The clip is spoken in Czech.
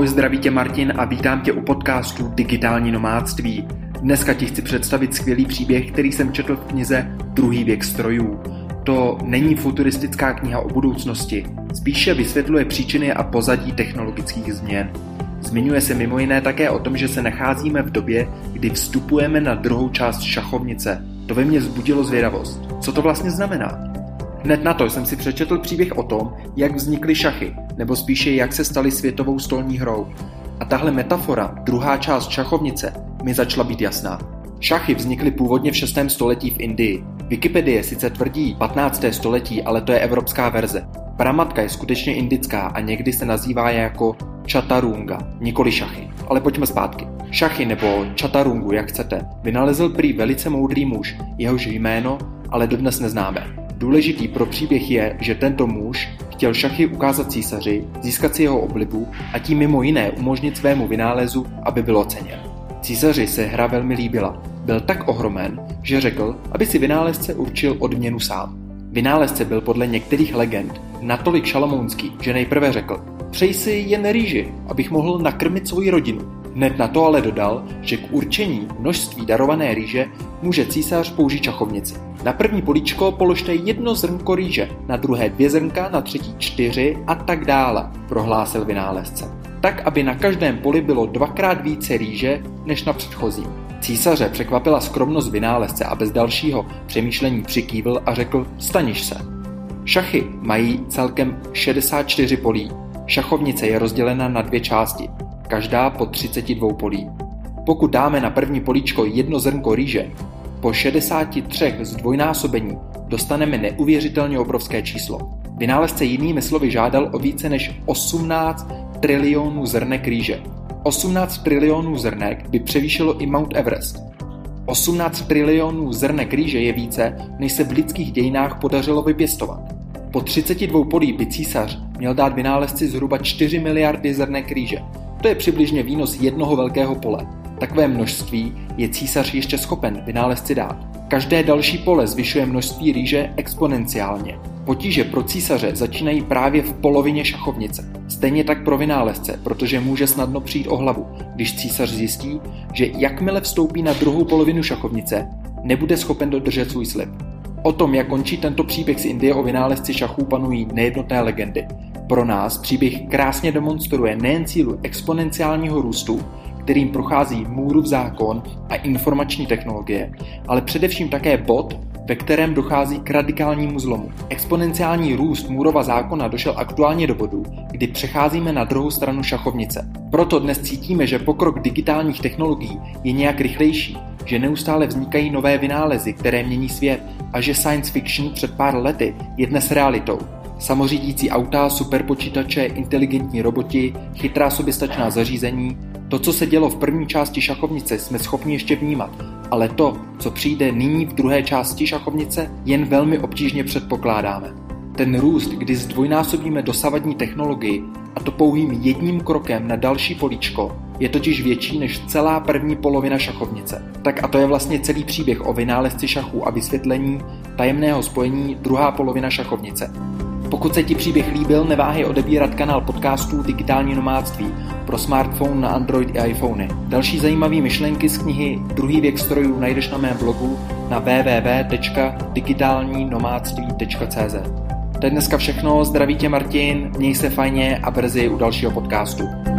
Ahoj, zdraví tě Martin a vítám tě u podcastu Digitální nomádství. Dneska ti chci představit skvělý příběh, který jsem četl v knize Druhý věk strojů. To není futuristická kniha o budoucnosti, spíše vysvětluje příčiny a pozadí technologických změn. Zmiňuje se mimo jiné také o tom, že se nacházíme v době, kdy vstupujeme na druhou část šachovnice. To ve mně vzbudilo zvědavost. Co to vlastně znamená? Hned na to jsem si přečetl příběh o tom, jak vznikly šachy, nebo spíše jak se staly světovou stolní hrou. A tahle metafora, druhá část šachovnice, mi začala být jasná. Šachy vznikly původně v 6. století v Indii. Wikipedie sice tvrdí 15. století, ale to je evropská verze. Pramatka je skutečně indická a někdy se nazývá jako Chaturunga, nikoli šachy. Ale pojďme zpátky. Šachy nebo Chaturungu, jak chcete, vynalezl prý velice moudrý muž, jehož jméno ale dodnes neznáme. Důležitý pro příběh je, že tento muž chtěl šachy ukázat císaři, získat si jeho oblibu a tím mimo jiné umožnit svému vynálezu, aby byl oceněn. Císaři se hra velmi líbila. Byl tak ohromen, že řekl, aby si vynálezce určil odměnu sám. Vynálezce byl podle některých legend natolik šalamounský, že nejprve řekl, přeji si jen rýži, abych mohl nakrmit svoji rodinu. Hned na to ale dodal, že k určení množství darované rýže může císař použít čachovnici. Na první políčko položte jedno zrnko rýže, na druhé dvě zrnka, na třetí čtyři a tak dále, prohlásil vynálezce. Tak, aby na každém poli bylo dvakrát více rýže než na předchozím. Císaře překvapila skromnost vynálezce a bez dalšího přemýšlení přikývil a řekl staniš se. Šachy mají celkem 64 polí. Šachovnice je rozdělena na dvě části každá po 32 polí. Pokud dáme na první políčko jedno zrnko rýže, po 63 zdvojnásobení dostaneme neuvěřitelně obrovské číslo. Vynálezce jinými slovy žádal o více než 18 trilionů zrnek rýže. 18 trilionů zrnek by převýšilo i Mount Everest. 18 trilionů zrnek rýže je více, než se v lidských dějinách podařilo vypěstovat. Po 32 polí by císař měl dát vynálezci zhruba 4 miliardy zrnek rýže. To je přibližně výnos jednoho velkého pole. Takové množství je císař ještě schopen vynálezci dát. Každé další pole zvyšuje množství rýže exponenciálně. Potíže pro císaře začínají právě v polovině šachovnice. Stejně tak pro vynálezce, protože může snadno přijít o hlavu, když císař zjistí, že jakmile vstoupí na druhou polovinu šachovnice, nebude schopen dodržet svůj slib. O tom, jak končí tento příběh z Indie o vynálezci šachů, panují nejednotné legendy. Pro nás příběh krásně demonstruje nejen cílu exponenciálního růstu, kterým prochází Můrův zákon a informační technologie, ale především také bod, ve kterém dochází k radikálnímu zlomu. Exponenciální růst Můrova zákona došel aktuálně do bodu, kdy přecházíme na druhou stranu šachovnice. Proto dnes cítíme, že pokrok digitálních technologií je nějak rychlejší, že neustále vznikají nové vynálezy, které mění svět a že science fiction před pár lety je dnes realitou. Samořídící auta, superpočítače, inteligentní roboti, chytrá soběstačná zařízení, to, co se dělo v první části šachovnice, jsme schopni ještě vnímat, ale to, co přijde nyní v druhé části šachovnice, jen velmi obtížně předpokládáme. Ten růst, kdy zdvojnásobíme dosavadní technologii, a to pouhým jedním krokem na další políčko, je totiž větší než celá první polovina šachovnice. Tak a to je vlastně celý příběh o vynálezci šachů a vysvětlení tajemného spojení druhá polovina šachovnice. Pokud se ti příběh líbil, neváhej odebírat kanál podcastů Digitální nomádství pro smartphone na Android i iPhony. Další zajímavé myšlenky z knihy Druhý věk strojů najdeš na mém blogu na www.digitálnínomádství.cz To je dneska všechno, zdraví tě Martin, měj se fajně a brzy u dalšího podcastu.